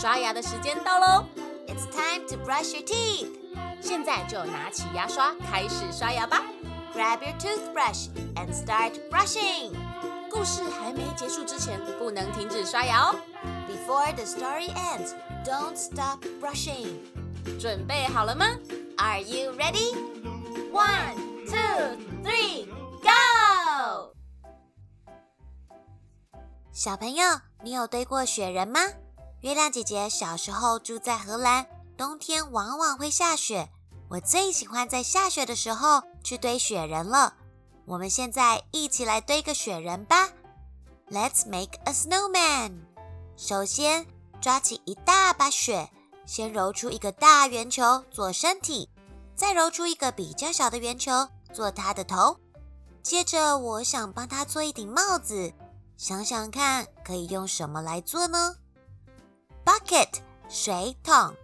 刷牙的时间到喽！It's time to brush your teeth。现在就拿起牙刷开始刷牙吧。Grab your toothbrush and start brushing。故事还没结束之前，不能停止刷牙哦。Before the story ends, don't stop brushing。准备好了吗？Are you ready? One, two, three, go！小朋友，你有堆过雪人吗？月亮姐姐小时候住在荷兰，冬天往往会下雪。我最喜欢在下雪的时候去堆雪人了。我们现在一起来堆个雪人吧。Let's make a snowman。首先抓起一大把雪，先揉出一个大圆球做身体，再揉出一个比较小的圆球做它的头。接着，我想帮它做一顶帽子。想想看，可以用什么来做呢？Bucket 水桶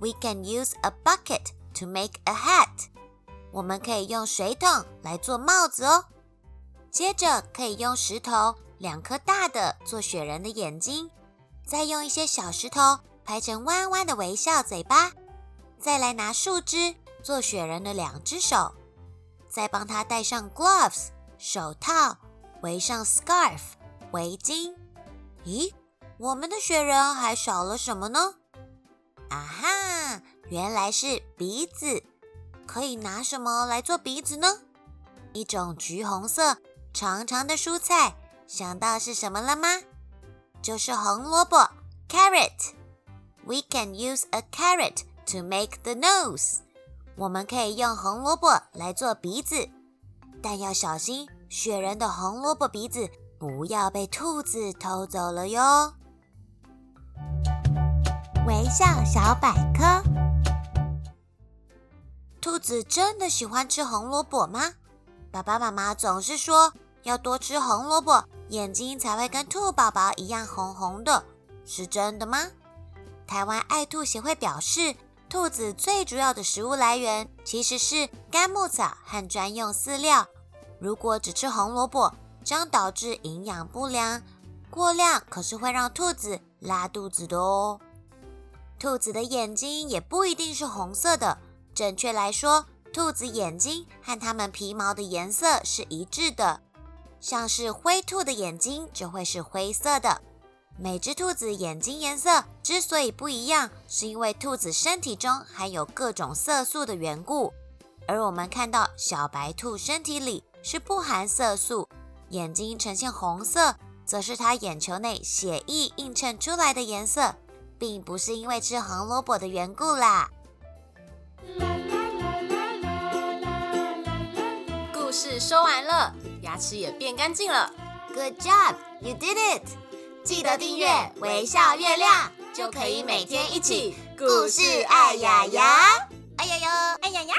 ，We can use a bucket to make a hat。我们可以用水桶来做帽子哦。接着可以用石头两颗大的做雪人的眼睛，再用一些小石头排成弯弯的微笑嘴巴。再来拿树枝做雪人的两只手，再帮他戴上 gloves 手套，围上 scarf 围巾。咦？我们的雪人还少了什么呢？啊哈，原来是鼻子。可以拿什么来做鼻子呢？一种橘红色、长长的蔬菜，想到是什么了吗？就是红萝卜 （carrot）。We can use a carrot to make the nose。我们可以用红萝卜来做鼻子，但要小心，雪人的红萝卜鼻子不要被兔子偷走了哟。微笑小百科：兔子真的喜欢吃红萝卜吗？爸爸妈妈总是说要多吃红萝卜，眼睛才会跟兔宝宝一样红红的，是真的吗？台湾爱兔协会表示，兔子最主要的食物来源其实是干木草和专用饲料。如果只吃红萝卜，将导致营养不良，过量可是会让兔子拉肚子的哦。兔子的眼睛也不一定是红色的。准确来说，兔子眼睛和它们皮毛的颜色是一致的。像是灰兔的眼睛就会是灰色的。每只兔子眼睛颜色之所以不一样，是因为兔子身体中含有各种色素的缘故。而我们看到小白兔身体里是不含色素，眼睛呈现红色，则是它眼球内血液映衬出来的颜色。并不是因为吃红萝卜的缘故啦。故事说完了，牙齿也变干净了。Good job, you did it！记得订阅微笑月亮，就可以每天一起故事爱牙牙，爱牙牙，爱牙牙。